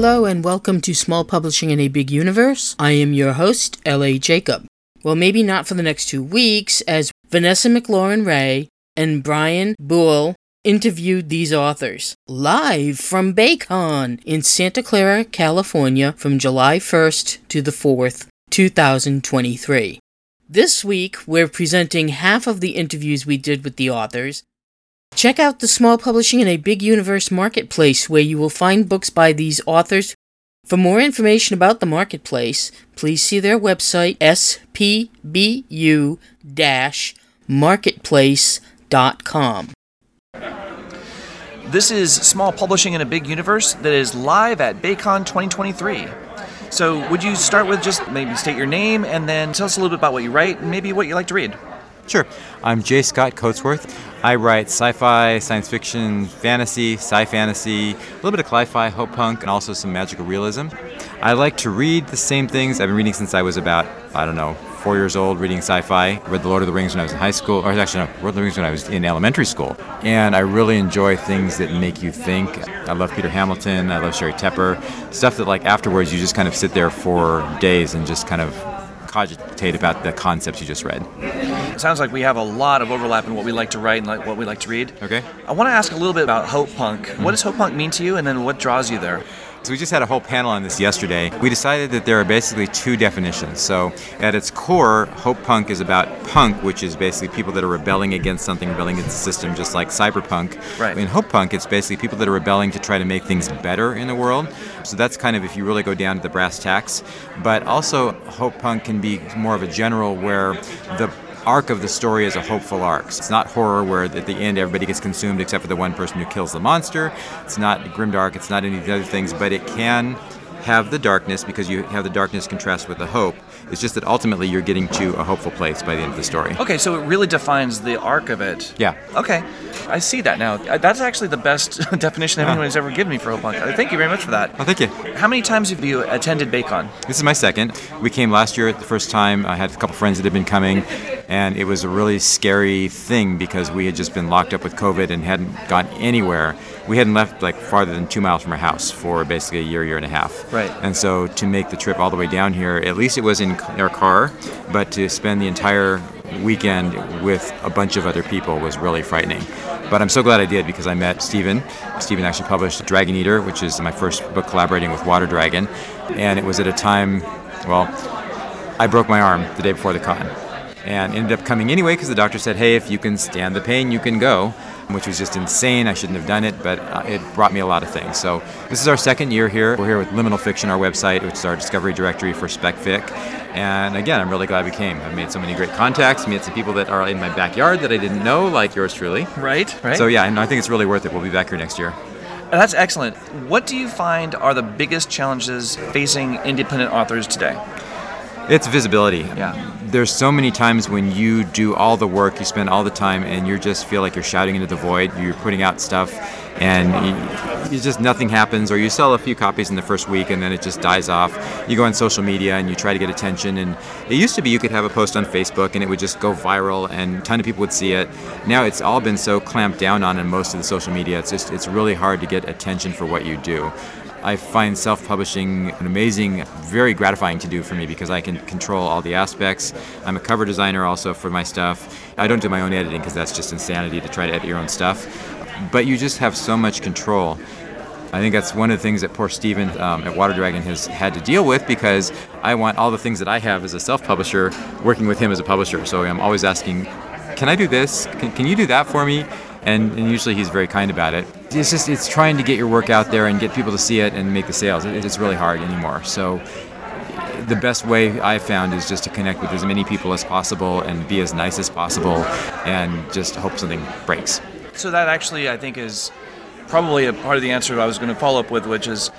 Hello and welcome to Small Publishing in a Big Universe. I am your host, L.A. Jacob. Well, maybe not for the next two weeks, as Vanessa MacLaren-Wray and Brian Buell interviewed these authors live from BayCon in Santa Clara, California from July 1st to the 4th, 2023. This week, we're presenting half of the interviews we did with the authors. Check out the Small Publishing in a Big Universe marketplace where you will find books by these authors. For more information about the marketplace, please see their website spbu-marketplace.com. This is Small Publishing in a Big Universe that is live at BayCon 2023. So, would you start with just maybe state your name and then tell us a little bit about what you write and maybe what you like to read? Sure. I'm J. Scott Coatsworth. I write sci fi, science fiction, fantasy, sci fantasy, a little bit of cli fi, hope punk, and also some magical realism. I like to read the same things I've been reading since I was about, I don't know, four years old, reading sci fi. Read The Lord of the Rings when I was in high school, or actually, no, Lord of the Rings when I was in elementary school. And I really enjoy things that make you think. I love Peter Hamilton, I love Sheri Tepper, stuff that, like, afterwards you just kind of sit there for days and just kind of cogitate about the concepts you just read. It sounds like we have a lot of overlap in what we like to write and like what we like to read. Okay. I want to ask a little bit about Hope Punk. What mm-hmm. does Hope Punk mean to you, and then what draws you there? So we just had a whole panel on this yesterday. We decided that there are basically two definitions. So at its core, hope punk is about punk, which is basically people that are rebelling against something, rebelling against the system, just like cyberpunk. Right. In hope punk, it's basically people that are rebelling to try to make things better in the world. So that's kind of if you really go down to the brass tacks. But also, hope punk can be more of a general where the arc of the story is a hopeful arc. It's not horror where at the end everybody gets consumed except for the one person who kills the monster. It's not grimdark. It's not any of the other things, but it can have the darkness because you have the darkness contrast with the hope. It's just that ultimately you're getting to a hopeful place by the end of the story. Okay, so it really defines the arc of it. Yeah. Okay, I see that now. Uh, That's actually the best definition anyone's ever given me for Hope Punk. Uh, Thank you very much for that. Oh, thank you. How many times have you attended BayCon? This is my second. We came last year the first time. I had a couple friends that had been coming, and it was a really scary thing because we had just been locked up with COVID and hadn't gone anywhere. We hadn't left like farther than two miles from our house for basically a year, year and a half. Right. And so to make the trip all the way down here, at least it was in our car, but to spend the entire weekend with a bunch of other people was really frightening. But I'm so glad I did because I met Stephen. Stephen actually published Dragon Eater, which is my first book collaborating with Water Dragon. And it was at a time, well, I broke my arm the day before the con and ended up coming anyway because the doctor said, hey, if you can stand the pain, you can go, which was just insane. I shouldn't have done it, but uh, it brought me a lot of things. So this is our second year here. We're here with Liminal Fiction, our website, which is our discovery directory for SpecFic. And again, I'm really glad we came. I've made so many great contacts, met some people that are in my backyard that I didn't know, like yours truly. Right, right. So yeah, and I think it's really worth it. We'll be back here next year. That's excellent. What do you find are the biggest challenges facing independent authors today? It's visibility. Yeah. There's so many times when you do all the work, you spend all the time, and you just feel like you're shouting into the void. You're putting out stuff, and you, you just nothing happens, or you sell a few copies in the first week, and then it just dies off. You go on social media and you try to get attention, and it used to be you could have a post on Facebook and it would just go viral, and a ton of people would see it. Now it's all been so clamped down on in most of the social media. It's just it's really hard to get attention for what you do. I find self publishing an amazing, very gratifying to do for me because I can control all the aspects. I'm a cover designer also for my stuff. I don't do my own editing because that's just insanity to try to edit your own stuff. But you just have so much control. I think that's one of the things that poor Steven um, at Water Dragon has had to deal with because I want all the things that I have as a self publisher working with him as a publisher. So I'm always asking, can I do this? Can, can you do that for me? And, and, usually he's very kind about it. It's just it's trying to get your work out there and get people to see it and make the sales. It, it's really hard anymore. So the best way I've found is just to connect with as many people as possible and be as nice as possible and just hope something breaks. So that actually I think is probably a part of the answer I was going to follow up with, which is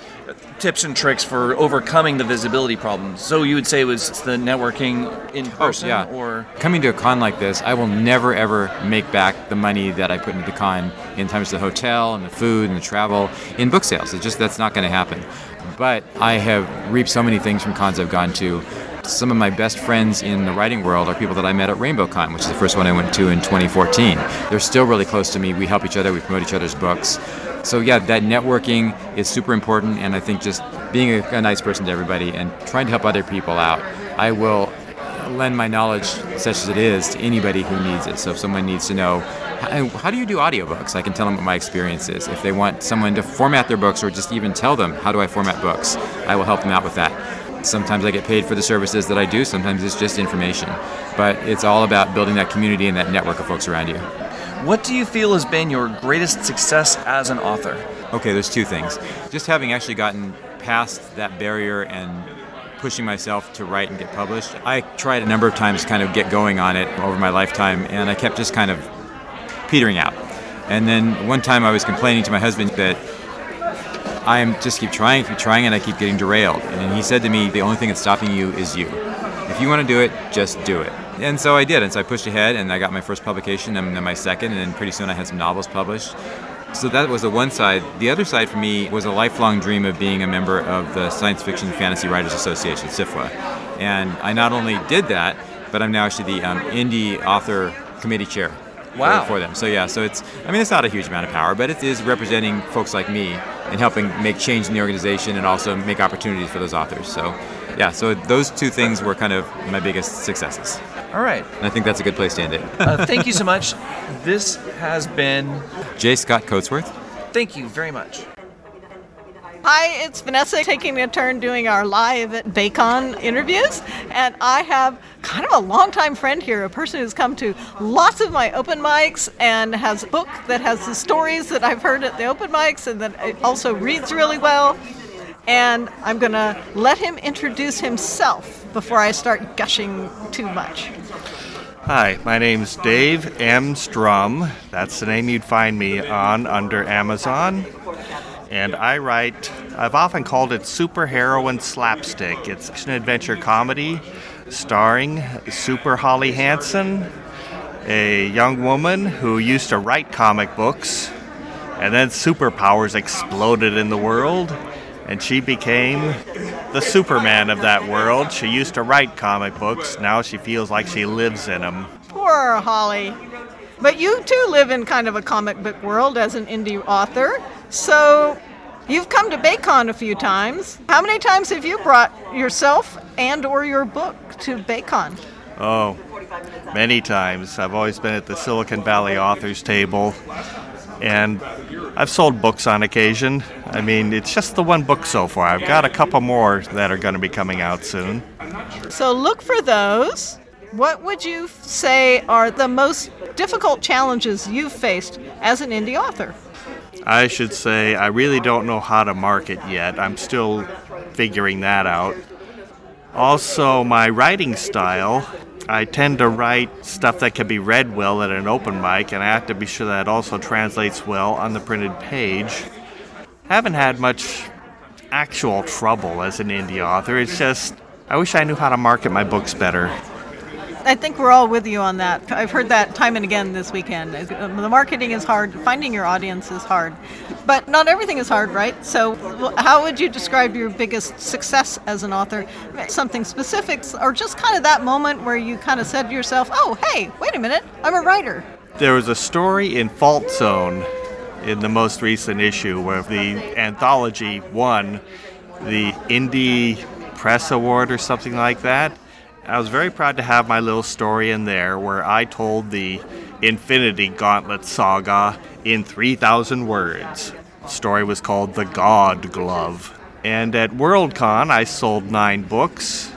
tips and tricks for overcoming the visibility problem. So you would say it was the networking in oh, person, oh, yeah. or coming to a con like this, I will never ever make back the money that I put into the con in terms of the hotel and the food and the travel in book sales. It's just that's not going to happen. But I have reaped so many things from cons I've gone to. Some of my best friends in the writing world are people that I met at Rainbow Con, which is the first one I went to in 2014. They're still really close to me. We help each other, we promote each other's books. So yeah, that networking is super important, and I think just being a, a nice person to everybody and trying to help other people out. I will lend my knowledge, such as it is, to anybody who needs it. So if someone needs to know how, how do you do audiobooks, I can tell them what my experience is. If they want someone to format their books or just even tell them how do I format books, I will help them out with that. Sometimes I get paid for the services that I do, sometimes it's just information. But it's all about building that community and that network of folks around you. What do you feel has been your greatest success as an author? Okay, there's two things. Just having actually gotten past that barrier and pushing myself to write and get published. I tried a number of times to kind of get going on it over my lifetime, and I kept just kind of petering out. And then one time I was complaining to my husband that I am just keep trying, keep trying, and I keep getting derailed. And he said to me, the only thing that's stopping you is you. If you want to do it, just do it. And so I did. And so I pushed ahead, and I got my first publication, and then my second, and then pretty soon I had some novels published. So that was the one side. The other side for me was a lifelong dream of being a member of the Science Fiction Fantasy Writers Association, SFWA. And I not only did that, but I'm now actually the um, indie author committee chair wow. for, for, them. So yeah, so it's I mean it's not a huge amount of power, but it is representing folks like me and helping make change in the organization and also make opportunities for those authors. So yeah, so those two things were kind of my biggest successes. All right. And I think that's a good place to end it. uh, thank you so much. This has been J. Scott Coatsworth. Thank you very much. Hi, it's Vanessa taking a turn doing our live at BayCon interviews. And I have kind of a longtime friend here, a person who's come to lots of my open mics and has a book that has the stories that I've heard at the open mics and that also reads really well. And I'm going to let him introduce himself before I start gushing too much. Hi, my name's Dave M. Strum. That's the name you'd find me on under Amazon and I write, I've often called it superheroine slapstick. It's an adventure comedy starring Super Holly Hansen, a young woman who used to write comic books, and then superpowers exploded in the world, and she became the Superman of that world. She used to write comic books, now she feels like she lives in them. Poor Holly. But you too live in kind of a comic book world as an indie author. So you've come to BayCon a few times. How many times have you brought yourself and or your book to BayCon? Oh, many times. I've always been at the Silicon Valley authors table and I've sold books on occasion. I mean, it's just the one book so far. I've got a couple more that are going to be coming out soon. So look for those. What would you say are the most difficult challenges you've faced as an indie author? I should say I really don't know how to market yet. I'm still figuring that out. Also, my writing style, I tend to write stuff that can be read well at an open mic, and I have to be sure that also translates well on the printed page. I haven't had much actual trouble as an indie author. It's just, I wish I knew how to market my books better. I think we're all with you on that. I've heard that time and again this weekend. Um, the marketing is hard, finding your audience is hard. But not everything is hard, right? So, how would you describe your biggest success as an author? Something specific, or just kind of that moment where you kind of said to yourself, oh, hey, wait a minute, I'm a writer? There was a story in Fault Zone in the most recent issue where the anthology won the Indie Press Award or something like that. I was very proud to have my little story in there where I told the Infinity Gauntlet saga in 3,000 words. The story was called The God Glove. And at Worldcon, I sold nine books.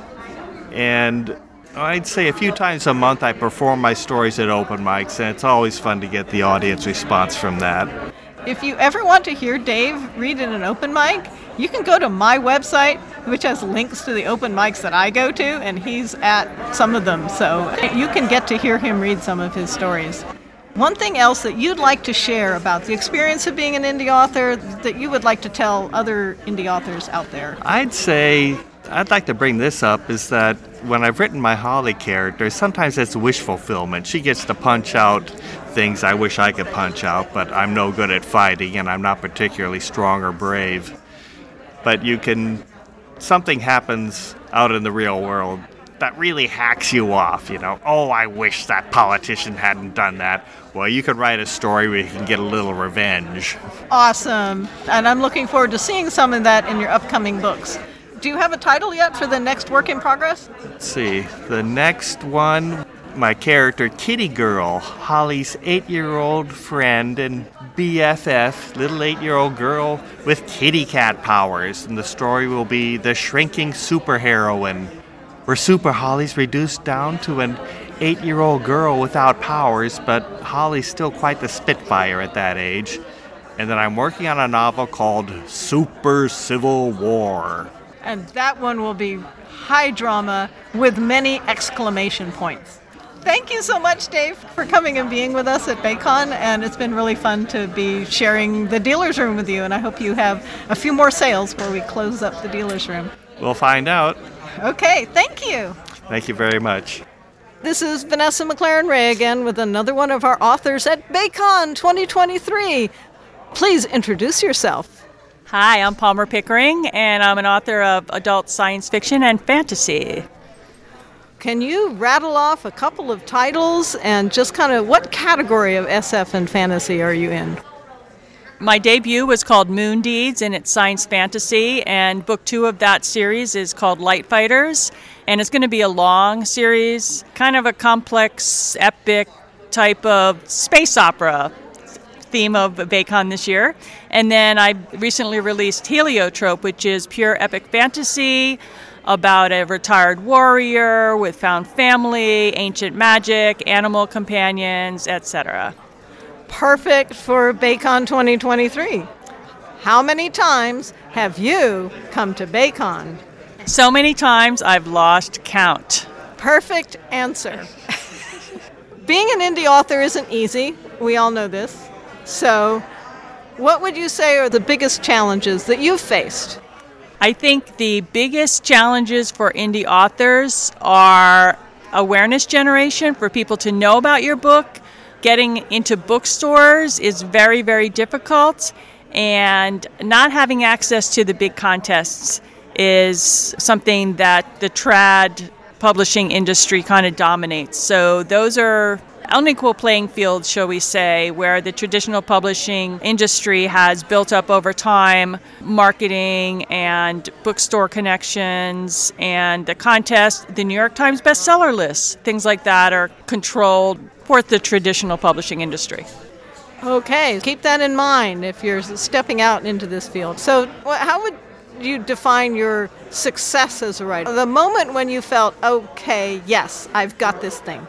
And I'd say a few times a month I perform my stories at open mics, and it's always fun to get the audience response from that. If you ever want to hear Dave read in an open mic, you can go to my website, which has links to the open mics that I go to, and he's at some of them. So you can get to hear him read some of his stories. One thing else that you'd like to share about the experience of being an indie author that you would like to tell other indie authors out there? I'd say I'd like to bring this up is that when I've written my Holly character, sometimes it's wish fulfillment. She gets to punch out things I wish I could punch out, but I'm no good at fighting and I'm not particularly strong or brave. But you can, something happens out in the real world. that really hacks you off, you know. Oh, I wish that politician hadn't done that. Well, you could write a story where you can get a little revenge. Awesome. And I'm looking forward to seeing some of that in your upcoming books. Do you have a title yet for the next work in progress? Let's see. The next one, my character Kitty Girl, Holly's eight year old friend and BFF, little eight year old girl with kitty cat powers. And the story will be The Shrinking Superheroine, where Super Holly's reduced down to an eight year old girl without powers, but Holly's still quite the Spitfire at that age. And then I'm working on a novel called Super Civil War. And that one will be high drama with many exclamation points. Thank you so much, Dave, for coming and being with us at Baycon. And it's been really fun to be sharing the dealer's room with you. And I hope you have a few more sales before we close up the dealer's room. We'll find out. Okay, thank you. Thank you very much. This is Vanessa MacLaren-Wray again with another one of our authors at Baycon 2023. Please introduce yourself. Hi, I'm Palmer Pickering, and I'm an author of adult science fiction and fantasy. Can you rattle off a couple of titles and just kind of what category of SF and fantasy are you in? My debut was called Moon Deeds, and it's science fantasy, and book two of that series is called Light Fighters, and it's going to be a long series, kind of a complex, epic type of space opera theme of Baycon this year. And then I recently released Heliotrope, which is pure epic fantasy about a retired warrior with found family, ancient magic, animal companions, etc. Perfect for Baycon 2023. How many times have you come to Baycon? So many times I've lost count. Perfect answer. Being an indie author isn't easy. We all know this. So, what would you say are the biggest challenges that you've faced? I think the biggest challenges for indie authors are awareness generation for people to know about your book. Getting into bookstores is very, very difficult, and not having access to the big contests is something that the trad publishing industry kind of dominates. So, those are unequal playing field, shall we say, where the traditional publishing industry has built up over time marketing and bookstore connections and the contest, the New York Times bestseller lists, things like that are controlled for the traditional publishing industry. Okay, keep that in mind if you're stepping out into this field. So, how would you define your success as a writer? The moment when you felt, okay, yes, I've got this thing.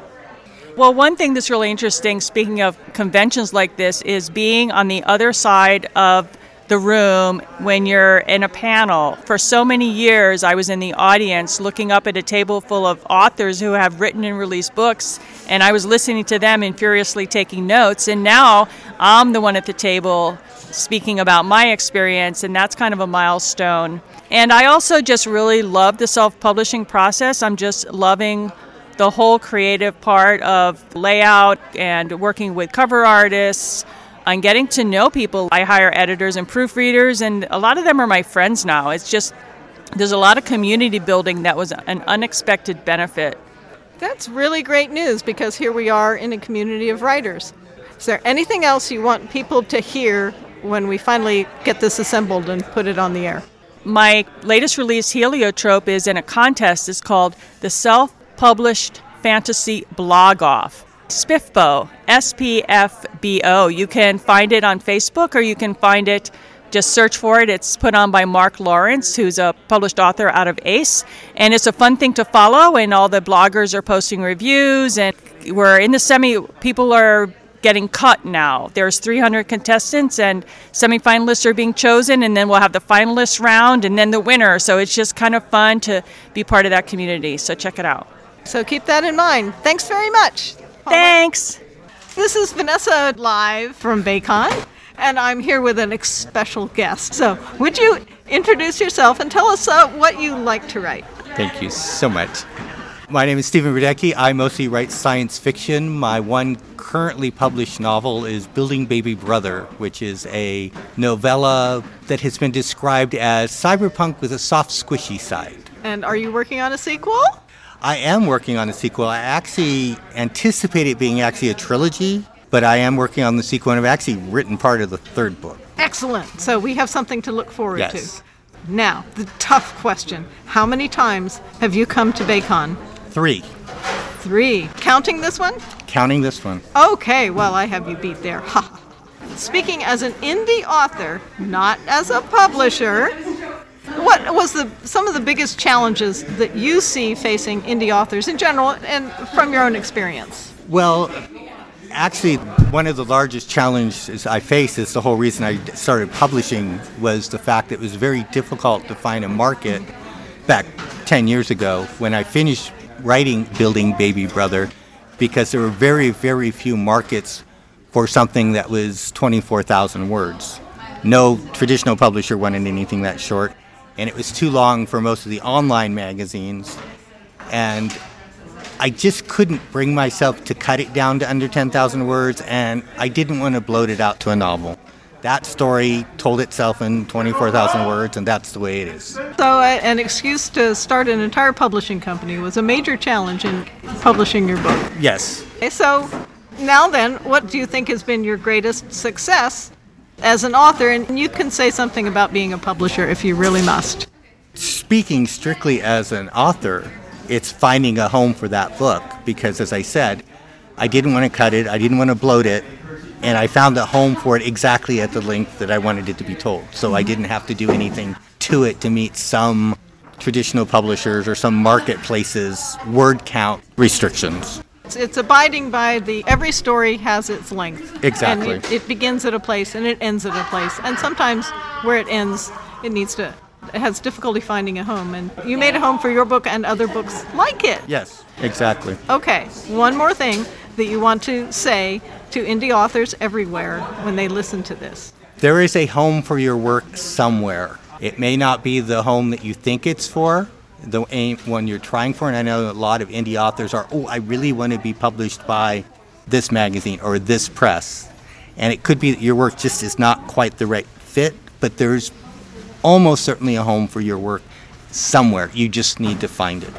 Well, one thing that's really interesting, speaking of conventions like this, is being on the other side of the room when you're in a panel. For so many years, I was in the audience looking up at a table full of authors who have written and released books, and I was listening to them and furiously taking notes. And now I'm the one at the table speaking about my experience, and that's kind of a milestone. And I also just really love the self publishing process. I'm just loving the whole creative part of layout and working with cover artists and getting to know people. I hire editors and proofreaders, and a lot of them are my friends now. It's just, there's a lot of community building that was an unexpected benefit. That's really great news because here we are in a community of writers. Is there anything else you want people to hear when we finally get this assembled and put it on the air? My latest release, Heliotrope, is in a contest. It's called the Self published fantasy blog off. SPFBO, S P F B O. You can find it on Facebook or you can find it, just search for it. It's put on by Mark Lawrence, who's a published author out of ACE. And it's a fun thing to follow, and all the bloggers are posting reviews. And we're in the semi, people are getting cut now. There's 300 contestants, and semifinalists are being chosen, and then we'll have the finalist round, and then the winner. So it's just kind of fun to be part of that community. So check it out. So keep that in mind. Thanks very much. Thanks. This is Vanessa live from Baycon, and I'm here with an special guest. So, would you introduce yourself and tell us uh, what you like to write? Thank you so much. My name is Stephen Radecki. I mostly write science fiction. My one currently published novel is Building Baby Brother, which is a novella that has been described as cyberpunk with a soft, squishy side. And are you working on a sequel? I am working on a sequel. I actually anticipate it being actually a trilogy, but I am working on the sequel and I've actually written part of the third book. Excellent. So we have something to look forward Yes. to. Now, the tough question. How many times have you come to BayCon? Three, Three. Counting this one? counting this one. Okay, well, I have you beat there. Ha. ha. Speaking as an indie author, not as a publisher, what was the some of the biggest challenges that you see facing indie authors in general and from your own experience? Well, actually, one of the largest challenges I face is the whole reason I started publishing was the fact that it was very difficult to find a market back 10 years ago when I finished writing Building Baby Brother because there were very, very few markets for something that was 24,000 words. No traditional publisher wanted anything that short, and it was too long for most of the online magazines. And I just couldn't bring myself to cut it down to under 10,000 words, and I didn't want to bloat it out to a novel. That story told itself in 24,000 words, and that's the way it is. So, uh, an excuse to start an entire publishing company was a major challenge in publishing your book. Yes. Okay, so, now then, what do you think has been your greatest success as an author? And you can say something about being a publisher if you really must. Speaking strictly as an author, it's finding a home for that book because, as I said, I didn't want to cut it, I didn't want to bloat it, and I found a home for it exactly at the length that I wanted it to be told. So I didn't have to do anything to it to meet some traditional publishers or some marketplaces word count restrictions. It's, it's abiding by the every story has its length. Exactly. And it, it begins at a place and it ends at a place. And sometimes where it ends, it needs to it has difficulty finding a home. And you made a home for your book and other books like it. Yes, exactly. Okay, one more thing that you want to say to indie authors everywhere when they listen to this. There is a home for your work somewhere. It may not be the home that you think it's for, the aim one you're trying for. And I know a lot of indie authors are, oh, I really want to be published by this magazine or this press. And it could be that your work just is not quite the right fit, but there's almost certainly a home for your work somewhere. You just need to find it.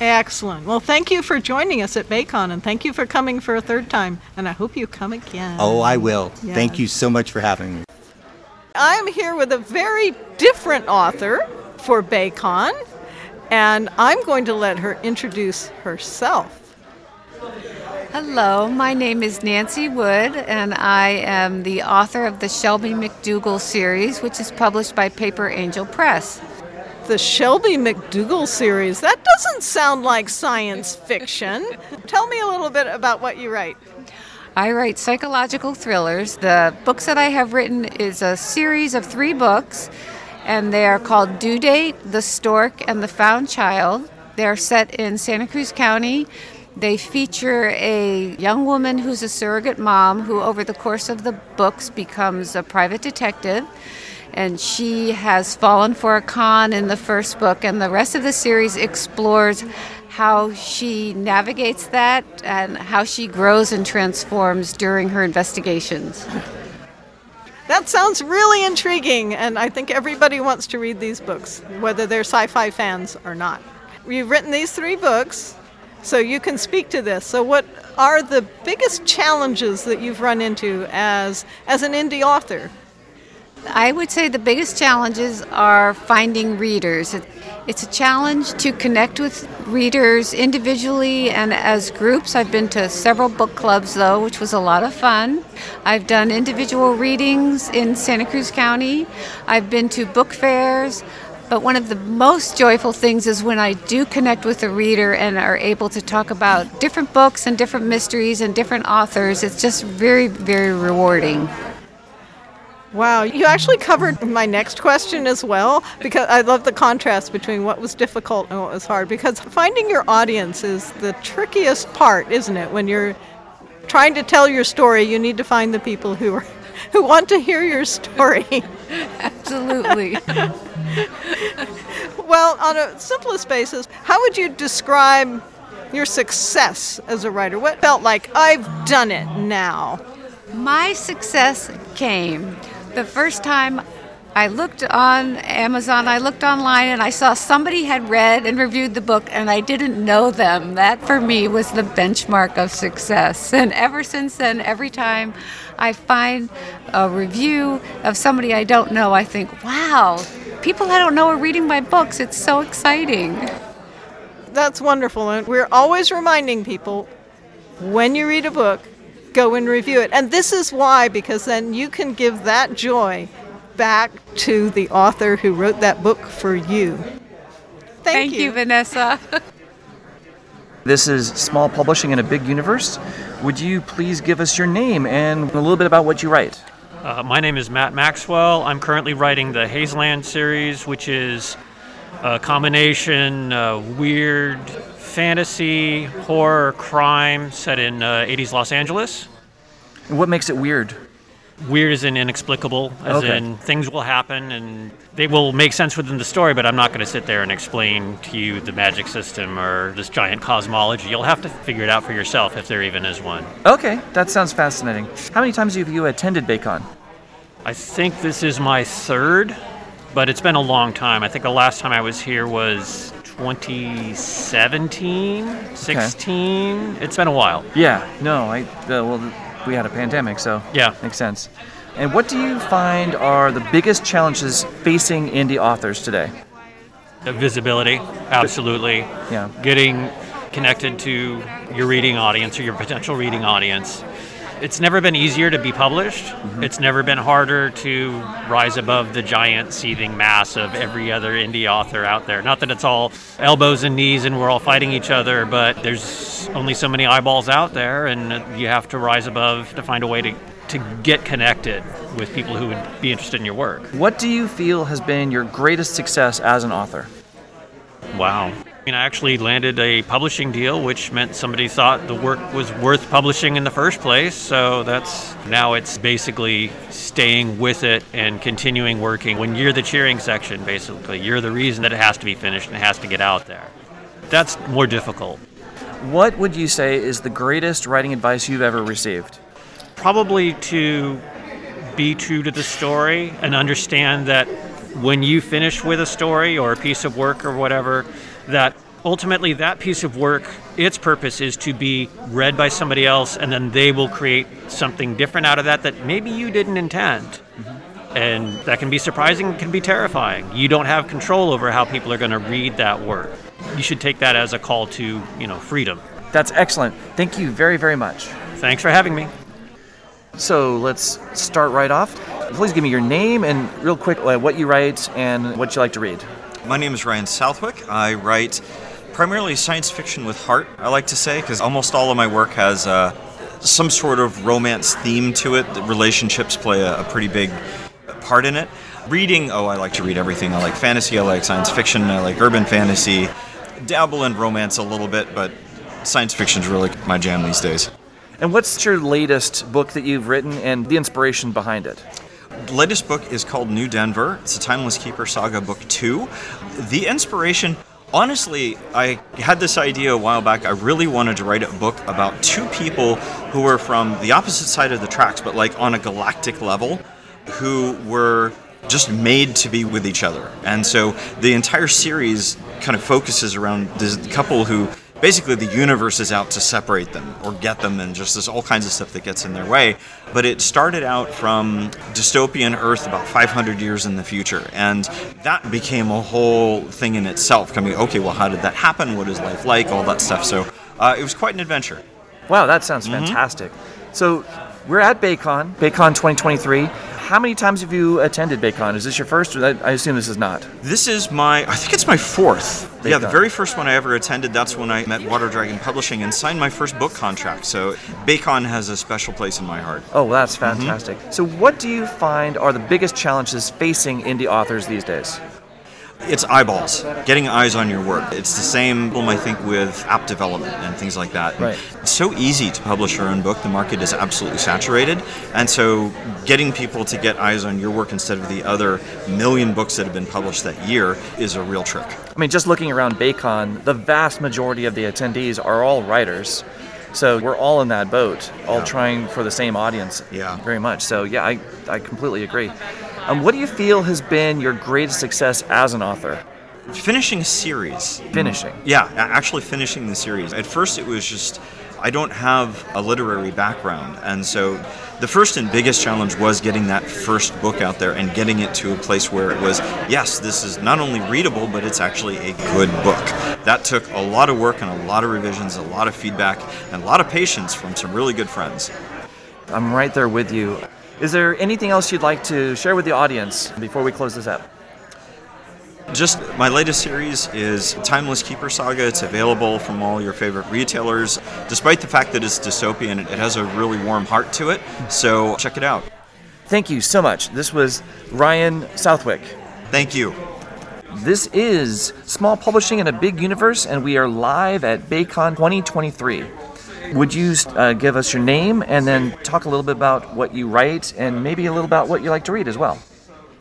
Excellent. Well, thank you for joining us at BayCon and thank you for coming for a third time. And I hope you come again. Oh, I will. Yes. Thank you so much for having me. I'm here with a very different author for BayCon, and I'm going to let her introduce herself. Hello, my name is Nancy Wood, and I am the author of the Shelby McDougall series, which is published by Paper Angel Press. The Shelby McDougall series. That doesn't sound like science fiction. Tell me a little bit about what you write. I write psychological thrillers. The books that I have written is a series of three books, and they are called Due Date, The Stork, and The Found Child. They are set in Santa Cruz County. They feature a young woman who's a surrogate mom who, over the course of the books, becomes a private detective. And she has fallen for a con in the first book, and the rest of the series explores how she navigates that and how she grows and transforms during her investigations. That sounds really intriguing, and I think everybody wants to read these books, whether they're sci fi fans or not. You've written these three books, so you can speak to this. So, what are the biggest challenges that you've run into as, as an indie author? I would say the biggest challenges are finding readers. It- It's a challenge to connect with readers individually and as groups. I've been to several book clubs, though, which was a lot of fun. I've done individual readings in Santa Cruz County. I've been to book fairs. But one of the most joyful things is when I do connect with a reader and are able to talk about different books and different mysteries and different authors. It's just very, very rewarding. Wow, you actually covered my next question as well because I love the contrast between what was difficult and what was hard because finding your audience is the trickiest part, isn't it? When you're trying to tell your story, you need to find the people who are who want to hear your story. Absolutely. well, on a simplest basis, how would you describe your success as a writer? What felt like I've done it now? My success came the first time I looked on Amazon, I looked online, and I saw somebody had read and reviewed the book, and I didn't know them. That for me was the benchmark of success. And ever since then, every time I find a review of somebody I don't know, I think, wow, people I don't know are reading my books. It's so exciting. That's wonderful. And we're always reminding people when you read a book, go and review it. And this is why, because then you can give that joy back to the author who wrote that book for you. Thank, Thank you, Vanessa. This is Small Publishing in a Big Universe. Would you please give us your name and a little bit about what you write? Uh, my name is Matt Maxwell. I'm currently writing the Hazeland series, which is a combination uh, weird fantasy, horror, crime set in uh, 80s Los Angeles. What makes it weird? Weird as in inexplicable, as Okay. in things will happen and they will make sense within the story, but I'm not going to sit there and explain to you the magic system or this giant cosmology. You'll have to figure it out for yourself if there even is one. Okay, that sounds fascinating. How many times have you attended Baycon? I think this is my third, but it's been a long time. I think the last time I was here was 2017, 16. It's been a while. Yeah, no, I uh, well, we had a pandemic, so Yeah. makes sense. And what do you find are the biggest challenges facing indie authors today? The visibility, absolutely. Yeah. Getting connected to your reading audience or your potential reading audience. It's never been easier to be published. Mm-hmm. It's never been harder to rise above the giant seething mass of every other indie author out there. Not that it's all elbows and knees and we're all fighting each other, but there's only so many eyeballs out there, and you have to rise above to find a way to, to get connected with people who would be interested in your work. What do you feel has been your greatest success as an author? Wow. I mean, I actually landed a publishing deal, which meant somebody thought the work was worth publishing in the first place. So that's now it's basically staying with it and continuing working. When you're the cheering section, basically, you're the reason that it has to be finished and it has to get out there. That's more difficult. What would you say is the greatest writing advice you've ever received? Probably to be true to the story and understand that when you finish with a story or a piece of work or whatever, that ultimately that piece of work, its purpose is to be read by somebody else and then they will create something different out of that that maybe you didn't intend. And that can be surprising, it can be terrifying. You don't have control over how people are going to read that work. You should take that as a call to, you know, freedom. That's excellent. Thank you very, very much. Thanks for having me. So let's start right off. Please give me your name and, real quick, what you write and what you like to read. My name is Ryan Southwick. I write primarily science fiction with heart, I like to say, because almost all of my work has uh, some sort of romance theme to it. The relationships play a, a pretty big part in it. Reading, oh, I like to read everything. I like fantasy, I like science fiction, I like urban fantasy, dabble in romance a little bit, but science fiction's really my jam these days. And what's your latest book that you've written and the inspiration behind it? The latest book is called New Denver. It's a Timeless Keeper Saga Book 2. The inspiration, honestly, I had this idea a while back. I really wanted to write a book about two people who were from the opposite side of the tracks, but like on a galactic level, who were just made to be with each other. And so the entire series kind of focuses around this couple who basically the universe is out to separate them or get them and just there's all kinds of stuff that gets in their way. But it started out from dystopian earth about 500 years in the future and that became a whole thing in itself coming okay well how did that happen? What is life like? All that stuff. So uh, it was quite an adventure. Wow, that sounds fantastic. So we're at Baycon, Baycon 2023. How many times have you attended Baycon? Is this your first? Or I assume this is not. This is my, I think it's my fourth. Yeah, the very first one I ever attended, that's when I met Water Dragon Publishing and signed my first book contract. So BayCon has a special place in my heart. Oh, well, that's fantastic. So, what do you find are the biggest challenges facing indie authors these days? It's eyeballs, getting eyes on your work. It's the same problem, I think, with app development and things like that. Right. It's so easy to publish your own book. The market is absolutely saturated. And so getting people to get eyes on your work instead of the other million books that have been published that year is a real trick. I mean, just looking around Baycon, the vast majority of the attendees are all writers. So we're all in that boat, all Yeah. trying for the same audience. Yeah. Very much. So yeah, I, I completely agree. Um, what do you feel has been your greatest success as an author? Finishing a series. Finishing. Yeah, actually finishing the series. At first, it was just I don't have a literary background, and so the first and biggest challenge was getting that first book out there and getting it to a place where it was, yes, this is not only readable, but it's actually a good book. That took a lot of work and a lot of revisions, a lot of feedback, and a lot of patience from some really good friends. I'm right there with you. Is there anything else you'd like to share with the audience before we close this up? Just my latest series is Timeless Keeper Saga. It's available from all your favorite retailers. Despite the fact that it's dystopian, it has a really warm heart to it. So check it out. Thank you so much. This was Ryan Southwick. Thank you. This is Small Publishing in a Big Universe, and we are live at BayCon 2023. Would you uh, give us your name and then talk a little bit about what you write and maybe a little about what you like to read as well?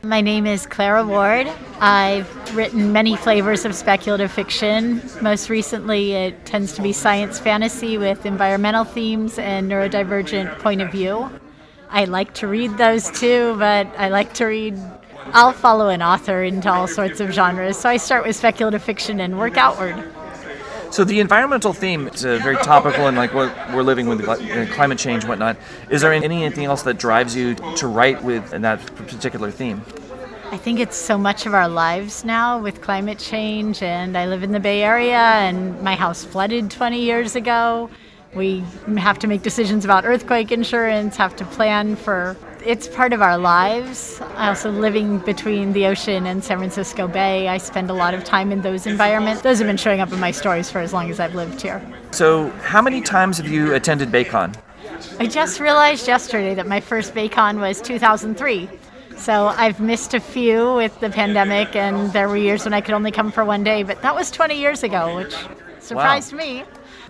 My name is Clara Ward. I've written many flavors of speculative fiction. Most recently, it tends to be science fantasy with environmental themes and neurodivergent point of view. I like to read those too, but I like to read. I'll follow an author into all sorts of genres. So I start with speculative fiction and work outward. So the environmental theme is uh, very topical and like what we're living with uh, climate change and whatnot. Is there anything else that drives you to write with in that particular theme? I think it's so much of our lives now with climate change, and I live in the Bay Area, and my house flooded 20 years ago. We have to make decisions about earthquake insurance, have to plan for it's part of our lives. Also living between the ocean and San Francisco Bay. I spend a lot of time in those environments. Those have been showing up in my stories for as long as I've lived here. So, how many times have you attended BayCon? I just realized yesterday that my first BayCon was 2003. So I've missed a few with the pandemic, and there were years when I could only come for one day, but that was 20 years ago, which surprised wow. me.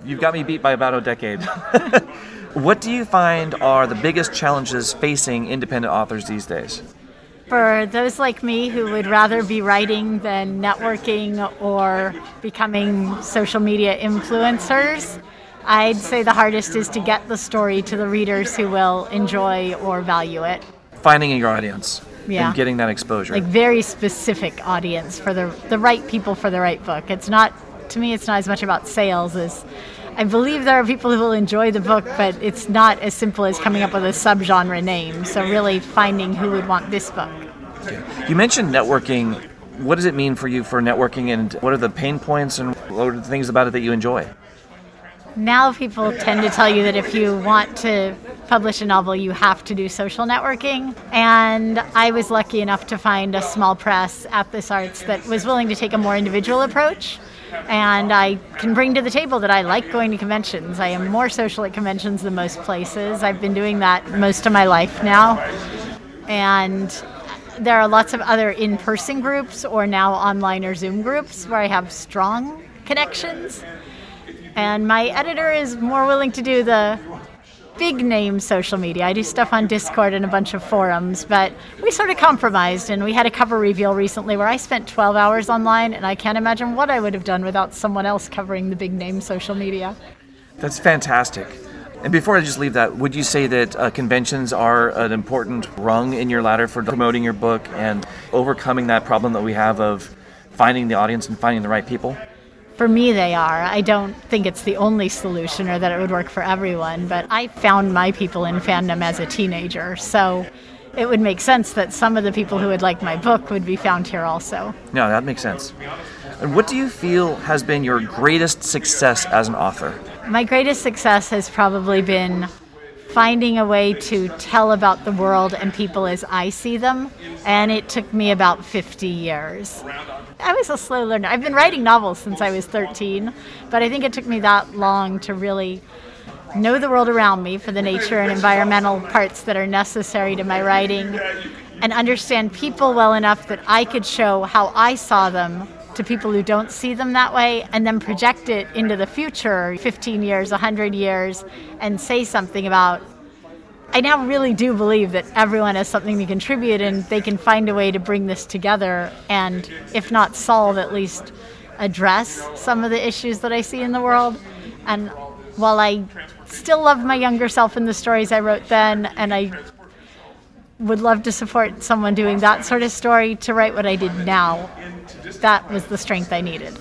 You've got me beat by about a decade. what do you find are the biggest challenges facing independent authors these days? For those like me who would rather be writing than networking or becoming social media influencers, I'd say the hardest is to get the story to the readers who will enjoy or value it. Finding your audience yeah. and getting that exposure. Like very specific audience for the the right people for the right book. It's not to me it's not as much about sales as I believe there are people who will enjoy the book, but it's not as simple as coming up with a subgenre name. So really finding who would want this book. You mentioned networking. What does it mean for you for networking, and what are the pain points, and what are the things about it that you enjoy? Now people tend to tell you that if you want to publish a novel, you have to do social networking. And I was lucky enough to find a small press at This Arts that was willing to take a more individual approach and I can bring to the table that I like going to conventions. I am more social at conventions than most places. I've been doing that most of my life now. And there are lots of other in person groups or now online or Zoom groups where I have strong connections. And my editor is more willing to do the big name social media. I do stuff on Discord and a bunch of forums, but we sort of compromised and we had a cover reveal recently where I spent 12 hours online and I can't imagine what I would have done without someone else covering the big name social media. That's fantastic. And before I just leave that, would you say that uh, conventions are an important rung in your ladder for promoting your book and overcoming that problem that we have of finding the audience and finding the right people? For me they are. I don't think it's the only solution or that it would work for everyone, but I found my people in fandom as a teenager. So it would make sense that some of the people who would like my book would be found here also. No, that makes sense. And what do you feel has been your greatest success as an author? My greatest success has probably been finding a way to tell about the world and people as I see them, and it took me about 50 years. I was a slow learner. I've been writing novels since I was 13, but I think it took me that long to really know the world around me for the nature and environmental parts that are necessary to my writing and understand people well enough that I could show how I saw them to people who don't see them that way and then project it into the future 15 years, 100 years and say something about I now really do believe that everyone has something to contribute and they can find a way to bring this together and, if not solve, at least address some of the issues that I see in the world. And while I still love my younger self in the stories I wrote then, and I would love to support someone doing that sort of story to write what I did now. That was the strength I needed.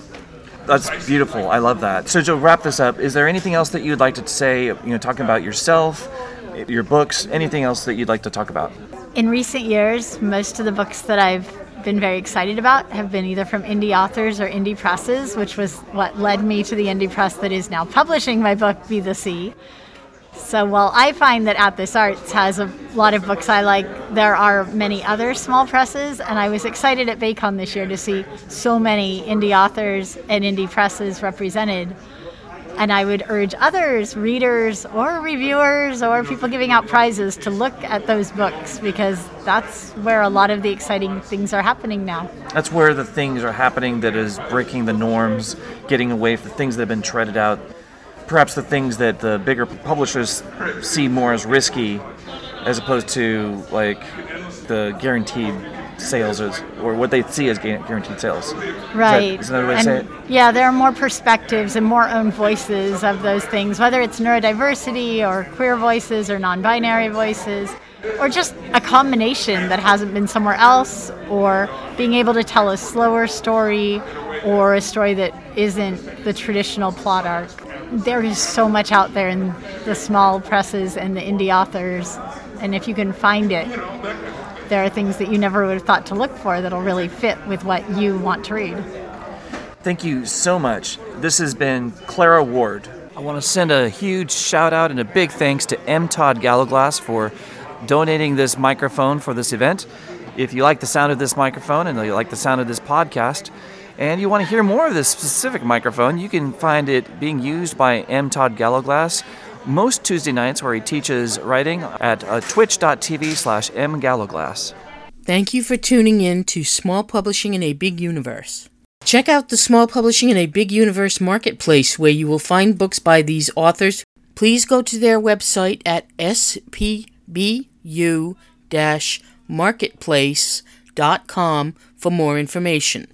That's beautiful. I love that. So to wrap this up, is there anything else that you'd like to say? You know, talking about yourself, your books, anything else that you'd like to talk about? In recent years, most of the books that I've been very excited about have been either from indie authors or indie presses, which was what led me to the indie press that is now publishing my book, Be the Sea. So while I find that Atthis Arts has a lot of books I like, there are many other small presses, and I was excited at BayCon this year to see so many indie authors and indie presses represented. And I would urge others, readers or reviewers or people giving out prizes, to look at those books because that's where a lot of the exciting things are happening now. That's where the things are happening that is breaking the norms, getting away from things that have been treaded out perhaps the things that the bigger publishers see more as risky as opposed to like the guaranteed sales or, or what they see as guaranteed sales. Right. Is that, is way to say it? Yeah, there are more perspectives and more own voices of those things, whether it's neurodiversity or queer voices or non binary voices, or just a combination that hasn't been somewhere else, or being able to tell a slower story or a story that isn't the traditional plot arc there is so much out there in the small presses and the indie authors, and if you can find it, there are things that you never would have thought to look for that'll really fit with what you want to read. Thank you so much. This has been Clara Ward. I want to send a huge shout out and a big thanks to M. Todd Gallowglass for donating this microphone for this event. If you like the sound of this microphone and you like the sound of this podcast, and you want to hear more of this specific microphone, you can find it being used by M. Todd Gallowglass most Tuesday nights where he teaches writing at uh, twitch.tv slash mgallowglass. Thank you for tuning in to Small Publishing in a Big Universe. Check out the Small Publishing in a Big Universe marketplace where you will find books by these authors. Please go to their website at spbu-marketplace.com for more information.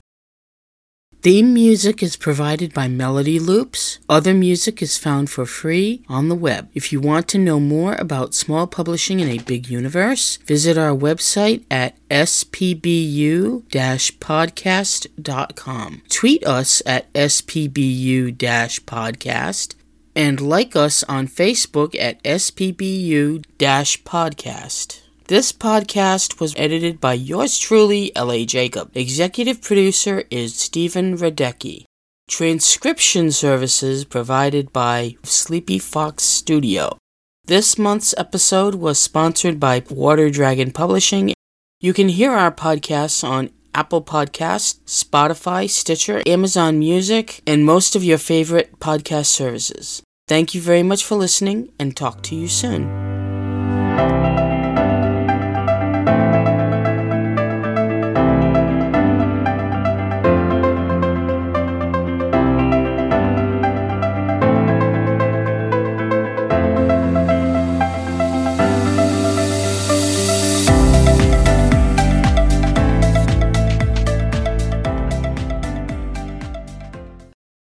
Theme music is provided by Melody Loops. Other music is found for free on the web. If you want to know more about small publishing in a big universe, visit our website at spbu-podcast.com. Tweet us at spbu-podcast and like us on Facebook at spbu-podcast. This podcast was edited by yours truly, L.A. Jacob. Executive producer is Stephen Radecki. Transcription services provided by Sleepy Fox Studio. This month's episode was sponsored by Water Dragon Publishing. You can hear our podcasts on Apple Podcasts, Spotify, Stitcher, Amazon Music, and most of your favorite podcast services. Thank you very much for listening and talk to you soon.